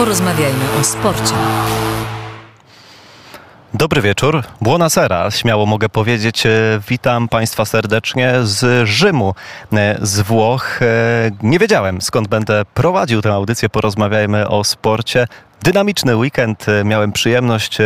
Porozmawiajmy o sporcie. Dobry wieczór. Buonasera, śmiało mogę powiedzieć. E, Witam Państwa serdecznie z Rzymu, e, z Włoch. E, Nie wiedziałem skąd będę prowadził tę audycję. Porozmawiajmy o sporcie. Dynamiczny weekend. Miałem przyjemność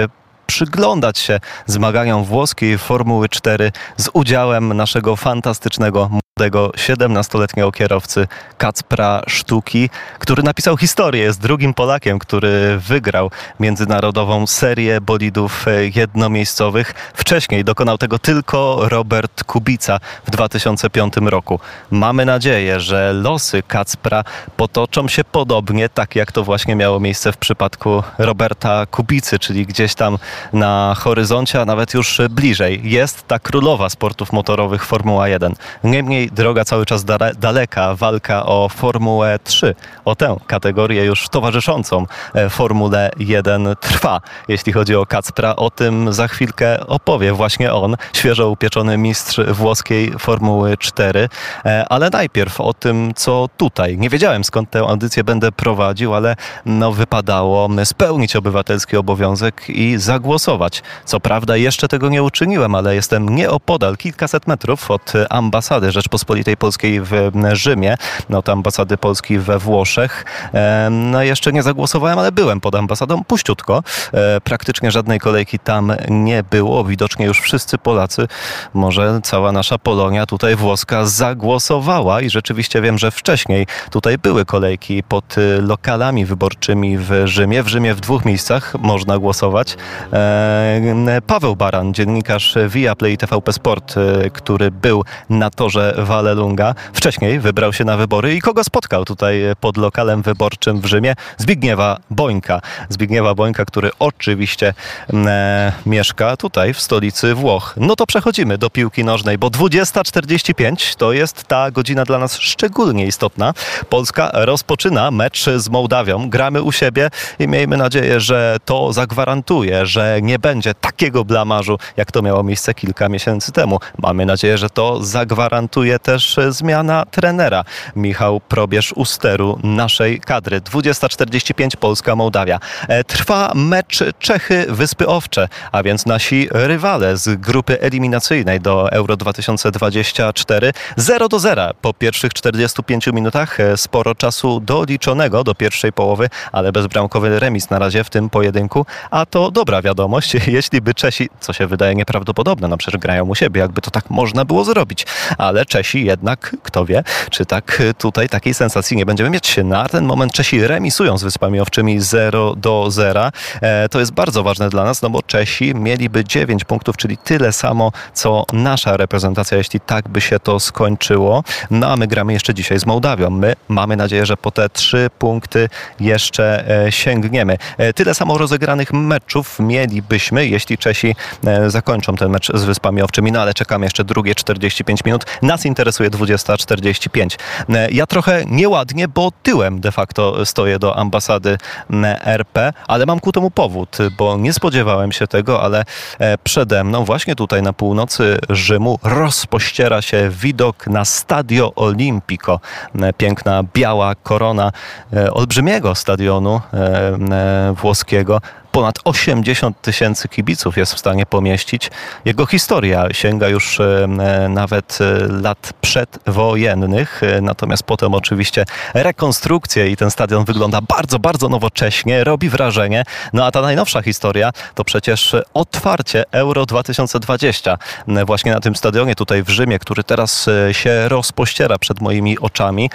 przyglądać się zmaganiom włoskiej Formuły 4 z udziałem naszego fantastycznego młodego 17-letniego kierowcy Kacpra Sztuki, który napisał historię, jest drugim Polakiem, który wygrał międzynarodową serię bolidów e, jednomiejscowych. Wcześniej dokonał tego tylko Robert Kubica w 2005 roku. Mamy nadzieję, że losy Kacpra potoczą się podobnie, tak jak to właśnie miało miejsce w przypadku Roberta Kubicy, czyli gdzieś tam na horyzoncie, a nawet już bliżej. Jest ta królowa sportów motorowych Formuła 1. Niemniej droga cały czas dale, daleka, walka o Formułę 3, o tę kategorię już towarzyszącą e, Formule 1 trwa. Jeśli chodzi o Kacpra, o tym za chwilkę opowie właśnie on, świeżo upieczony mistrz włoskiej Formuły 4. E, Ale najpierw o tym, co tutaj. Nie wiedziałem skąd tę audycję będę prowadził, ale no, wypadało spełnić obywatelski obowiązek i zagłosować. Co prawda jeszcze tego nie uczyniłem, ale jestem nieopodal, kilkaset metrów od ambasady Rzeczpospolitej Polskiej w Rzymie, no to ambasady Polski we Włoszech. E, No jeszcze nie zagłosowałem, ale byłem pod ambasadą puściutko. E, Praktycznie żadnej kolejki tam nie było. Widocznie już wszyscy Polacy, może cała nasza Polonia tutaj włoska zagłosowała i rzeczywiście wiem, że wcześniej tutaj były kolejki pod y, lokalami wyborczymi w Rzymie. W Rzymie w dwóch miejscach można głosować. E, Paweł Baran, dziennikarz Viaplay TVP Sport, y, który był na torze Vallelunga, wcześniej wybrał się na wybory i kogo spotkał tutaj pod lokalem wyborczym w Rzymie? Zbigniewa Bońka. Zbigniewa Bońka, który oczywiście e, mieszka tutaj w stolicy Włoch. No to przechodzimy do piłki nożnej, bo 20.45 to jest ta godzina dla nas szczególnie istotna. Polska rozpoczyna mecz z Mołdawią. Gramy u siebie i miejmy nadzieję, że to zagwarantuje, że nie będzie takiego blamarzu, jak to miało miejsce kilka miesięcy temu. Mamy nadzieję, że to zagwarantuje też zmiana trenera. Michał Probierz u steru naszej kadry. 20.45 Polska-Mołdawia. E, Trwa mecz Czechy-Wyspy Owcze, a więc nasi rywale z grupy eliminacyjnej do Euro 2024. 0 do 0 po pierwszych 45 minutach. E, Sporo czasu doliczonego do pierwszej połowy, ale bezbramkowy remis na razie w tym pojedynku. A to dobra wiadomość, jeśli by Czesi, co się wydaje nieprawdopodobne, no przecież grają u siebie, jakby to tak można było zrobić. Ale Czesi jednak, kto wie, czy tak e, tutaj takiej sensacji nie będziemy mieć. Na ten moment Czesi remisują z Wyspami Owczymi 0 do 0. E, To jest bardzo ważne dla nas, no bo Czesi mieliby 9 punktów, czyli tyle samo, co nasza reprezentacja, jeśli tak by się to skończyło. No a my gramy jeszcze dzisiaj z Mołdawią. My mamy nadzieję, że po te trzy punkty jeszcze e, sięgniemy. E, Tyle samo rozegranych meczów mielibyśmy, jeśli Czesi e, zakończą ten mecz z Wyspami Owczymi, no ale czekamy jeszcze drugie 45 minut. Nas interesuje 20.45. E, Ja trochę nieładnie, bo tyłem de facto stoję do ambasady m, RP, ale mam ku temu powód, bo nie spodziewałem się tego, ale e, przede mną, właśnie tutaj na północy Rzymu, rozpościera się widok na Stadio Olimpico. E, Piękna biała korona e, olbrzymiego stadionu e, e, włoskiego. Ponad 80 tysięcy kibiców jest w stanie pomieścić. Jego historia sięga już e, nawet e, lat przedwojennych, e, natomiast potem oczywiście rekonstrukcje i ten stadion wygląda bardzo, bardzo nowocześnie, robi wrażenie. No a ta najnowsza historia to przecież otwarcie Euro 2020 e, właśnie na tym stadionie tutaj w Rzymie, który teraz się rozpościera przed moimi oczami,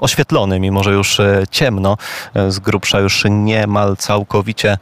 oświetlony, mimo że już ciemno, z grubsza już niemal całkowicie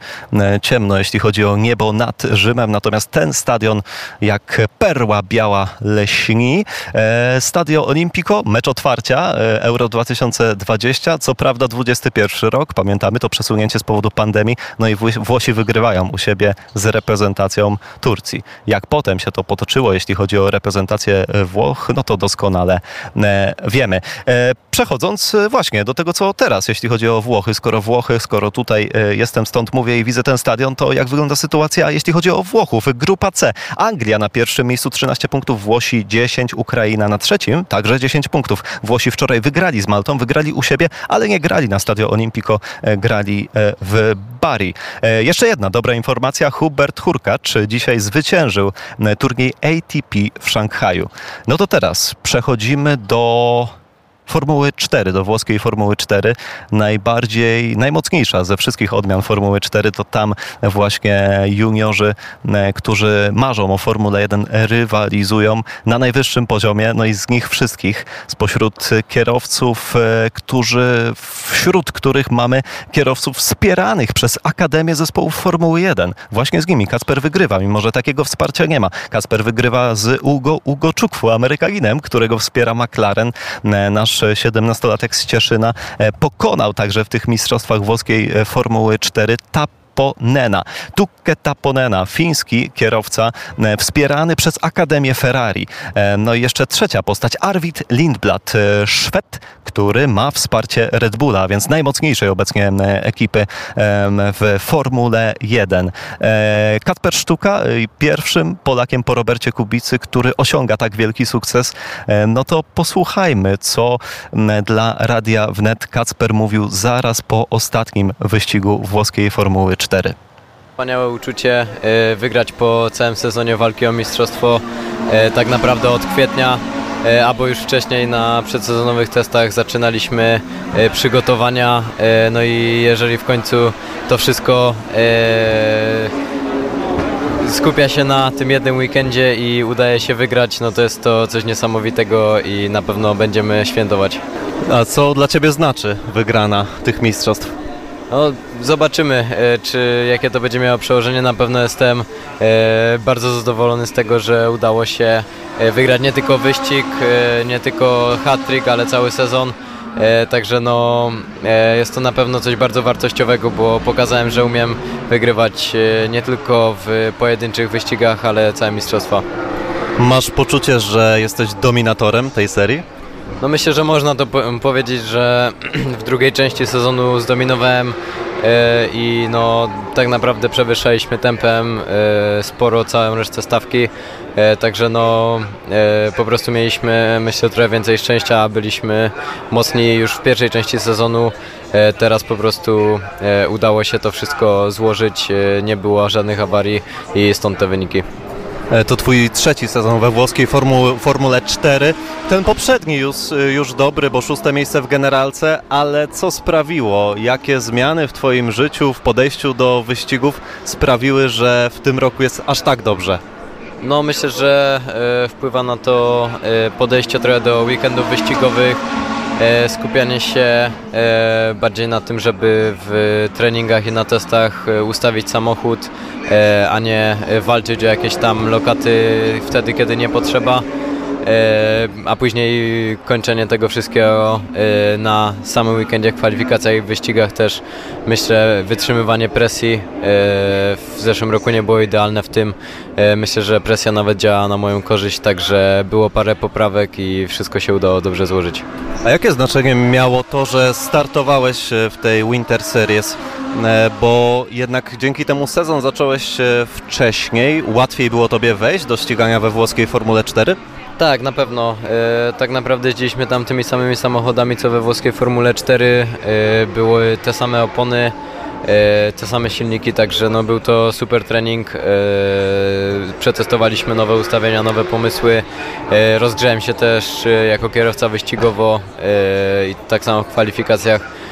ciemno, jeśli chodzi o niebo nad Rzymem. Natomiast ten stadion jak perła biała leśni. E, Stadio Olimpico, mecz otwarcia e, Euro 2020. Co prawda 21 rok, pamiętamy to przesunięcie z powodu pandemii. No i Włosi- wygrywają u siebie z reprezentacją Turcji. Jak potem się to potoczyło, jeśli chodzi o reprezentację e, Włoch, no to doskonale e, wiemy. E, Przechodząc e, właśnie do tego, co teraz, jeśli chodzi o Włochy, skoro Włochy, skoro tutaj e, jestem, stąd mówię widzę ten stadion, to jak wygląda sytuacja, jeśli chodzi o Włochów? Grupa C. Anglia na pierwszym miejscu 13 punktów, Włosi 10, Ukraina na trzecim także 10 punktów. Włosi wczoraj wygrali z Maltą, wygrali u siebie, ale nie grali na Stadio Olimpico, e, grali e, w Bari. E, jeszcze jedna dobra informacja. Hubert Hurkacz dzisiaj zwyciężył turniej ATP w Szanghaju. No to teraz przechodzimy do Formuły 4, do włoskiej Formuły 4. Najbardziej, najmocniejsza ze wszystkich odmian Formuły 4 to tam właśnie juniorzy, e, którzy marzą o Formule 1, rywalizują na najwyższym poziomie. No i z nich wszystkich, spośród kierowców, e, którzy, wśród których mamy kierowców wspieranych przez Akademię Zespołów Formuły 1. Właśnie z nimi Kasper wygrywa, mimo że takiego wsparcia nie ma. Kasper wygrywa z Ugo, Ugo Czukwu, Amerykaninem, którego wspiera McLaren, e, nasz nasz 17-latek z Cieszyna e, pokonał także w tych mistrzostwach włoskiej e, Formuły 4 Tap Taponena. Tukke Taponena, fiński kierowca e, wspierany przez Akademię Ferrari. E, no i jeszcze trzecia postać, Arvid Lindblad, e, Szwed, który ma wsparcie Red Bulla, więc najmocniejszej obecnie ekipy w Formule 1. Katper Sztuka, pierwszym Polakiem po Robercie Kubicy, który osiąga tak wielki sukces. No to posłuchajmy, co dla Radia Wnet Kacper mówił zaraz po ostatnim wyścigu włoskiej Formuły 4. Wspaniałe uczucie e, wygrać po całym sezonie walki o mistrzostwo e, tak naprawdę od kwietnia e, albo już wcześniej na przedsezonowych testach zaczynaliśmy przygotowania no i jeżeli w końcu to wszystko skupia się na tym jednym weekendzie i udaje się wygrać, no to jest to coś niesamowitego i na pewno będziemy świętować. A co dla Ciebie znaczy wygrana tych mistrzostw? No, zobaczymy, e, czy jakie to będzie miało przełożenie. Na pewno jestem e, bardzo zadowolony z tego, że udało się e, wygrać nie tylko wyścig, nie tylko hat-trick, ale cały sezon. Także no, jest to na pewno coś bardzo wartościowego, bo pokazałem, że umiem wygrywać nie tylko w pojedynczych wyścigach, ale całe mistrzostwa. Masz poczucie, że jesteś dominatorem tej serii? No myślę, że można to po powiedzieć, że w drugiej części sezonu zdominowałem e, i no tak naprawdę przewyższaliśmy tempem e, sporo całą resztę stawki, e, także no po prostu mieliśmy myślę trochę więcej szczęścia, byliśmy mocni już w pierwszej części sezonu. Teraz po prostu udało się to wszystko złożyć, nie było żadnych awarii i stąd te wyniki. E, to twój trzeci sezon we włoskiej Formu, Formule 4. Ten poprzedni już, już dobry, bo szóste miejsce w generalce, ale co sprawiło? Jakie zmiany w twoim życiu, w podejściu do wyścigów sprawiły, że w tym roku jest aż tak dobrze? No myślę, że e, wpływa na to e, podejście trochę do weekendów wyścigowych, e, skupianie się e, bardziej na tym, żeby w treningach i na testach e, ustawić samochód, E, a nie walczyć o jakieś tam lokaty wtedy, kiedy nie potrzeba. E, a później kończenie tego wszystkiego e, na samym weekendzie kwalifikacjach i wyścigach też myślę wytrzymywanie presji w zeszłym roku nie było idealne w tym myślę, że presja nawet działa na moją korzyść, także było parę poprawek i wszystko się udało dobrze złożyć. A jakie znaczenie miało to, że startowałeś w tej Winter Series E, bo jednak dzięki temu sezon zacząłeś wcześniej. Łatwiej było Tobie wejść do ścigania we włoskiej Formule 4? Tak, na pewno. E, tak naprawdę jeździliśmy tam tymi samymi samochodami co we włoskiej Formule 4. E, były te same opony, te same silniki, także no, był to super trening. Przetestowaliśmy nowe ustawienia, nowe pomysły. Rozgrzałem się też jako kierowca wyścigowo i tak samo w kwalifikacjach E,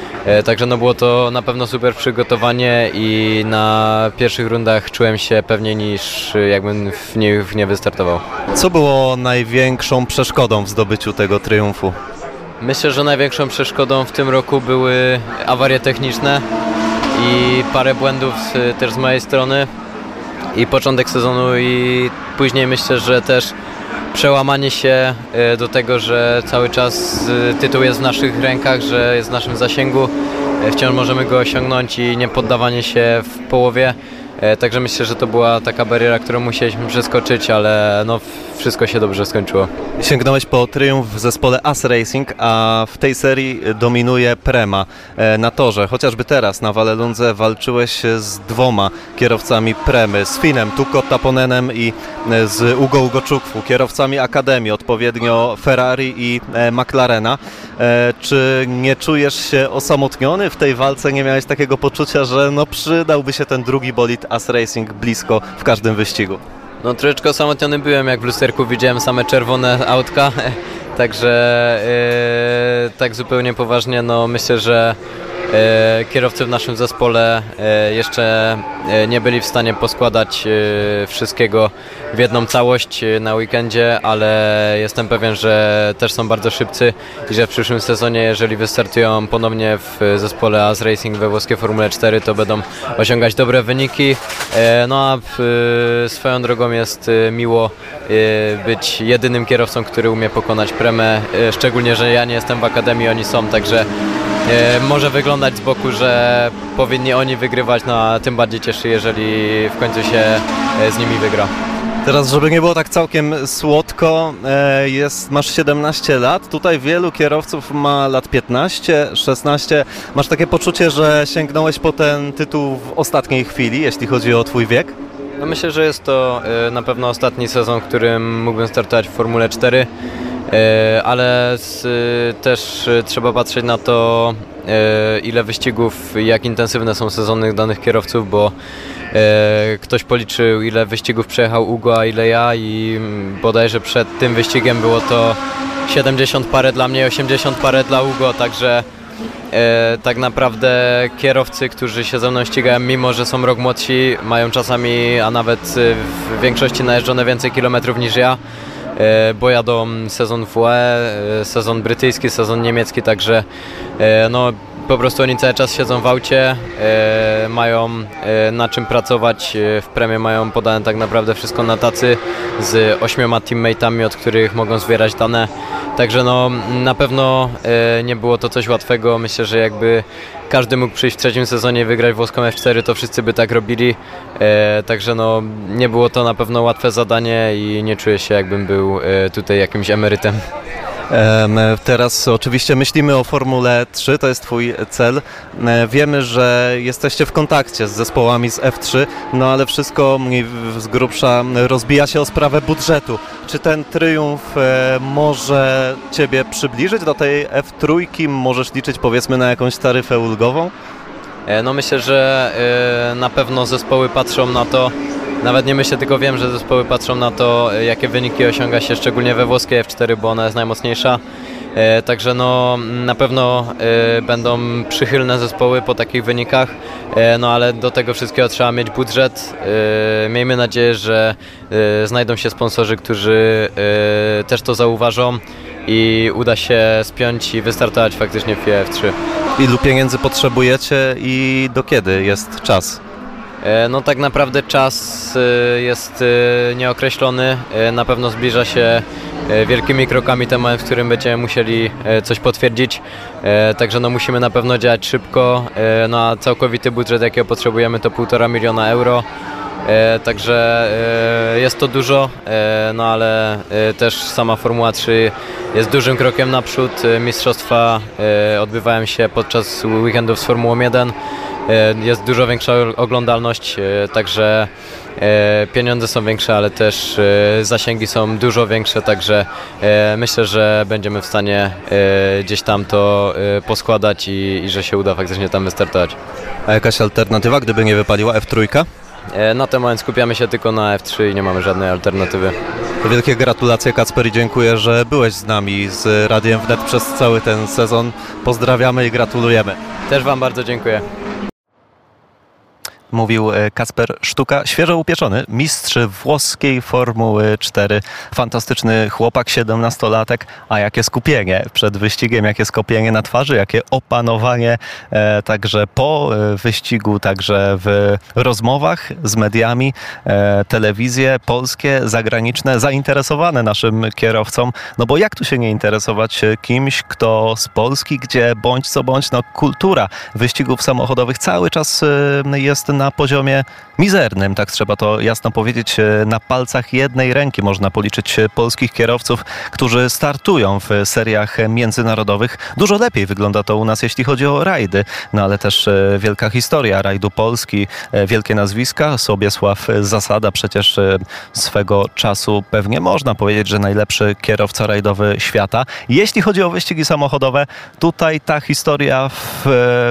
także no było to na pewno super przygotowanie i na pierwszych rundach czułem się pewniej niż jakbym w nie, w nie wystartował. Co było największą przeszkodą w zdobyciu tego triumfu? Myślę, że największą przeszkodą w tym roku były awarie techniczne i parę błędów też z mojej strony i początek sezonu i później myślę, że też przełamanie się e, do tego, że cały czas e, tytuł jest w naszych rękach, że jest w naszym zasięgu, e, wciąż możemy go osiągnąć i nie poddawanie się w połowie. E, Także myślę, że to była taka bariera, którą musieliśmy przeskoczyć, ale no, wszystko się dobrze skończyło. Sięgnąłeś po triumf w zespole As Racing, a w tej serii dominuje Prema e, na torze. Chociażby teraz na Walelundze walczyłeś z dwoma kierowcami Premy, z Finem Tuko Taponenem i e, z Ugo Ugoczukwu, kierowcami Akademii, odpowiednio Ferrari i McLarena. Czy nie czujesz się osamotniony w tej walce? Nie miałeś takiego poczucia, że no przydałby się ten drugi bolid As Racing blisko w każdym wyścigu? No troszeczkę osamotniony byłem, jak w lusterku widziałem same czerwone autka, także e, tak zupełnie poważnie, no myślę, że kierowcy w naszym zespole e, jeszcze e, nie byli w stanie poskładać e, wszystkiego w jedną całość e, na weekendzie, ale jestem pewien, że też są bardzo szybcy i że w przyszłym sezonie, jeżeli wystartują ponownie w zespole AS Racing we włoskiej Formule 4, to będą osiągać dobre wyniki. E, No a swoją drogą jest e, miło e, być jedynym kierowcą, który umie pokonać Premę, e, szczególnie, że ja nie jestem w Akademii, oni są, także e, może wyglądać z boku, że powinni oni wygrywać, no a tym bardziej cieszy, jeżeli w końcu się e, z nimi wygra. Teraz, żeby nie było tak całkiem słodko, e, jest, masz 17 lat, tutaj wielu kierowców ma lat 15, 16. Masz takie poczucie, że sięgnąłeś po ten tytuł w ostatniej chwili, jeśli chodzi o twój wiek? No myślę, że jest to e, na pewno ostatni sezon, w którym mógłbym startować w Formule 4, e, ale z, e, też e, trzeba patrzeć na to, e, ile wyścigów jak intensywne są sezony danych kierowców, bo e, ktoś policzył, ile wyścigów przejechał Ugo, a ile ja i mm, bodajże przed tym wyścigiem było to 70 parę dla mnie, 80 parę dla Ugo, także E, tak naprawdę kierowcy, którzy się ze mną ścigają, mimo że są rok młodsi, mają czasami, a nawet e, w większości najeżdżone więcej kilometrów niż ja, e, bo jadą sezon WE, e, sezon brytyjski, sezon niemiecki, także e, no, po prostu oni cały czas siedzą w aucie, e, mają e, na czym pracować, e, w premie mają podane tak naprawdę wszystko na tacy z ośmioma teammateami, od których mogą zbierać dane. Także no, na pewno nie było to coś łatwego. Myślę, że jakby każdy mógł przyjść w trzecim sezonie wygrać włoską F4, to wszyscy by tak robili. Także no, nie było to na pewno łatwe zadanie i nie czuję się jakbym był tutaj jakimś emerytem. Teraz oczywiście myślimy o Formule 3, to jest Twój cel. Wiemy, że jesteście w kontakcie z zespołami z F3, no ale wszystko mniej z grubsza rozbija się o sprawę budżetu. Czy ten triumf e, może Ciebie przybliżyć do tej F3? Możesz liczyć powiedzmy na jakąś taryfę ulgową? E, No myślę, że e, na pewno zespoły patrzą na to, nawet nie myślę, tylko wiem, że zespoły patrzą na to, e, jakie wyniki osiąga się szczególnie we włoskiej F4, bo ona jest najmocniejsza. E, Także no, na pewno e, będą przychylne zespoły po takich wynikach, no ale do tego wszystkiego trzeba mieć budżet. Miejmy nadzieję, że znajdą się sponsorzy, którzy też to zauważą i uda się spiąć i wystartować faktycznie w F3. Ilu pieniędzy potrzebujecie i do kiedy jest czas? E, No tak naprawdę czas e, jest e, nieokreślony. Na pewno zbliża się wielkimi krokami ten moment, w którym będziemy musieli coś potwierdzić. Także no musimy na pewno działać szybko. No a całkowity budżet jakiego potrzebujemy to 1,5 miliona euro. Także jest to dużo, no ale też sama Formuła 3 jest dużym krokiem naprzód. Mistrzostwa odbywają się podczas weekendów z Formułą 1. E, Jest dużo większa oglądalność, e, także e, pieniądze są większe, ale też zasięgi są dużo większe, także myślę, że będziemy w stanie gdzieś tam to poskładać i, i że się uda faktycznie tam wystartować. A jakaś alternatywa, gdyby nie wypaliła F3? E, Na ten moment skupiamy się tylko na F3 i nie mamy żadnej alternatywy. Wielkie gratulacje Kacper i dziękuję, że byłeś z nami z Radiem Wnet przez cały ten sezon. Pozdrawiamy i gratulujemy. Też Wam bardzo dziękuję. Mówił e, Kacper Sztuka, świeżo upieczony, mistrz włoskiej Formuły 4. Fantastyczny chłopak, 17-latek, a jakie skupienie przed wyścigiem, jakie skupienie na twarzy, jakie opanowanie e, także po e, wyścigu, także w rozmowach z mediami, e, telewizje polskie, zagraniczne, zainteresowane naszym kierowcom, no bo jak tu się nie interesować e, kimś, kto z Polski, gdzie bądź co bądź, no kultura wyścigów samochodowych cały czas jest na na poziomie mizernym, tak trzeba to jasno powiedzieć. E, Na palcach jednej ręki można policzyć e, polskich kierowców, którzy startują w seriach międzynarodowych. Dużo lepiej wygląda to u nas, jeśli chodzi o rajdy, no ale też e, wielka historia rajdu Polski, wielkie nazwiska. Sobiesław Zasada przecież swego czasu pewnie można powiedzieć, że najlepszy kierowca rajdowy świata. Jeśli chodzi o wyścigi samochodowe, tutaj ta historia w,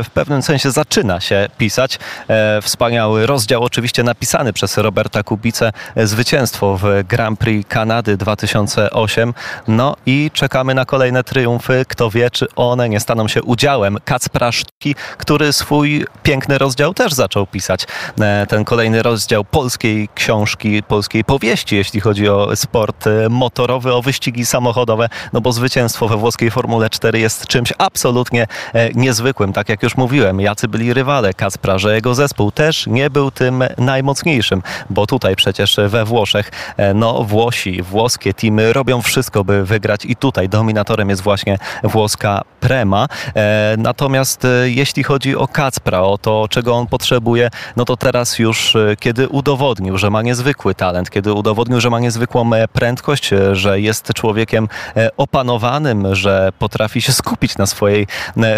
w pewnym sensie zaczyna się pisać. E, Wspaniały rozdział oczywiście napisany przez Roberta Kubicę, e, zwycięstwo w Grand Prix Kanady 2008. No i czekamy na kolejne triumfy. Kto wie, czy one nie staną się udziałem Kacpra Sztuki, który swój piękny rozdział też zaczął pisać. E, Ten kolejny rozdział polskiej książki, polskiej powieści, jeśli chodzi o sport e, motorowy, o wyścigi samochodowe, no bo zwycięstwo we włoskiej Formule 4 jest czymś absolutnie niezwykłym. Tak jak już mówiłem, jacy byli rywale Kacpra, że jego zespół też nie był tym najmocniejszym, bo tutaj przecież we Włoszech, e, no Włosi, włoskie teamy robią wszystko, by wygrać i tutaj dominatorem jest właśnie włoska Prema. E, Natomiast e, jeśli chodzi o Kacpra, o to, czego on potrzebuje, no to teraz już, kiedy udowodnił, że ma niezwykły talent, kiedy udowodnił, że ma niezwykłą prędkość, że jest człowiekiem opanowanym, że potrafi się skupić na swojej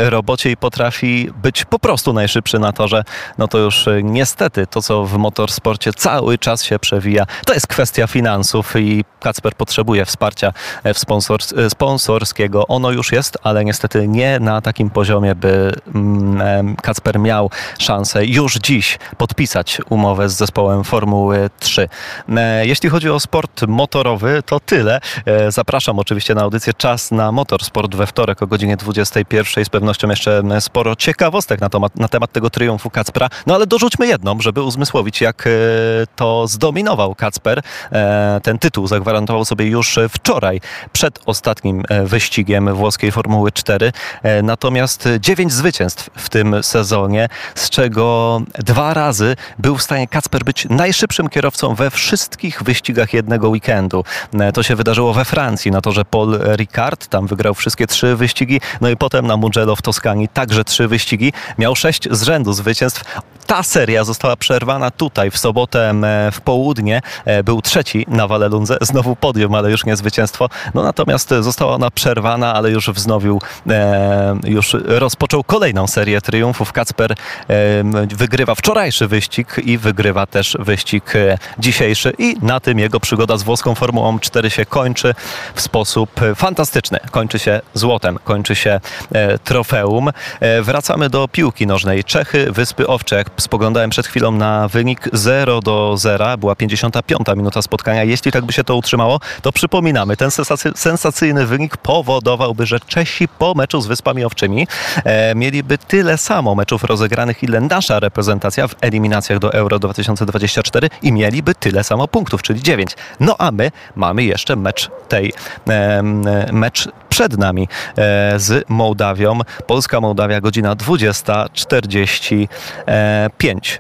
robocie i potrafi być po prostu najszybszy na torze, no to już niestety to, co w motorsporcie cały czas się przewija, to jest kwestia finansów i Kacper potrzebuje wsparcia e, w sponsors- e, sponsorskiego. Ono już jest, ale niestety nie na takim poziomie, by mm, Kacper miał szansę już dziś podpisać umowę z zespołem Formuły 3. E, Jeśli chodzi o sport motorowy, to tyle. Zapraszam oczywiście na audycję Czas na Motorsport we wtorek o godzinie 21. Z pewnością jeszcze sporo ciekawostek na temat, na temat tego triumfu Kacpra. No ale dorzućmy jedną, żeby uzmysłowić, jak e, to zdominował Kacper. E, Ten tytuł zagwarantował sobie już wczoraj, przed ostatnim e, wyścigiem włoskiej Formuły 4. E, Natomiast dziewięć zwycięstw w tym sezonie, z czego dwa razy był w stanie Kacper być najszybszym kierowcą we wszystkich wyścigach jednego weekendu. To się wydarzyło we Francji, na torze Paul Ricard, tam wygrał wszystkie trzy wyścigi, no i potem na Mugello w Toskanii także trzy wyścigi. Miał sześć z rzędu zwycięstw. Ta seria została przerwana tutaj w sobotę w południe. E, Był trzeci na Walelundze, znowu podium, ale już nie zwycięstwo. No natomiast została ona przerwana, ale już wznowił, e, już rozpoczął kolejną serię triumfów. Kacper wygrywa wczorajszy wyścig i wygrywa też wyścig e, dzisiejszy i na tym jego przygoda z włoską Formułą 4 się kończy w sposób fantastyczny. Kończy się złotem, kończy się trofeum. Wracamy do piłki nożnej. Czechy, Wyspy Owcze. Jak spoglądałem przed chwilą na wynik 0 do 0, była 55 minuta spotkania. Jeśli tak by się to utrzymało, to przypominamy, ten sensacy- sensacyjny wynik powodowałby, że Czesi po meczu z Wyspami Owczymi e, mieliby tyle samo meczów rozegranych, ile nasza reprezentacja w eliminacjach do Euro 2024 i mieliby tyle samo punktów, czyli 9. No a my mamy jeszcze mecz tej, em, mecz przed nami e, z Mołdawią. Polska-Mołdawia, godzina 20.45.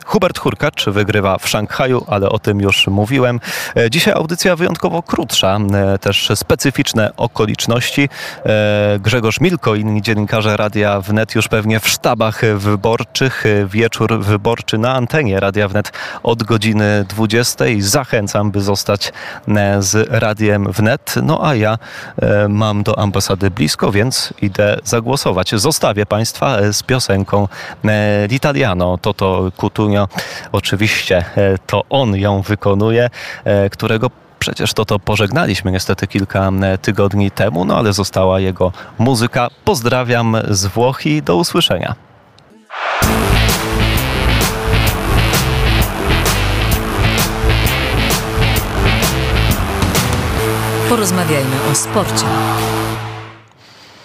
Hubert Hurkacz wygrywa w Szanghaju, ale o tym już mówiłem. E, Dzisiaj audycja wyjątkowo krótsza, e, też specyficzne okoliczności. Grzegorz Milko, inni dziennikarze Radia Wnet już pewnie w sztabach wyborczych. Wieczór wyborczy na antenie Radia Wnet od godziny 20. Zachęcam, by zostać z Radiem Wnet. No a ja mam do ambasady blisko, więc idę zagłosować. Zostawię Państwa e, z piosenką e, L'Italiano. Toto Cutugno. Oczywiście e, to on ją wykonuje, którego Przecież to to pożegnaliśmy niestety kilka tygodni temu, no ale została jego muzyka. Pozdrawiam z Włoch i do usłyszenia. Porozmawiajmy o sporcie.